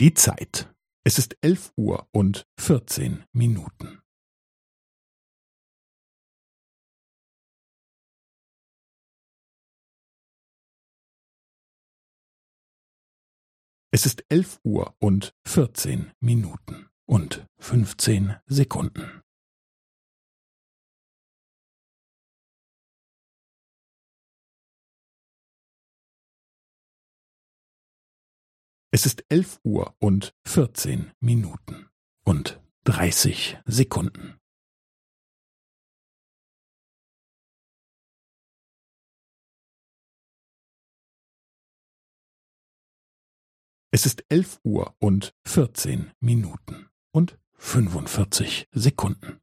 Die Zeit. Es ist elf Uhr und vierzehn Minuten. Es ist elf Uhr und vierzehn Minuten und fünfzehn Sekunden. Es ist elf Uhr und vierzehn Minuten und dreißig Sekunden. Es ist elf Uhr und vierzehn Minuten und fünfundvierzig Sekunden.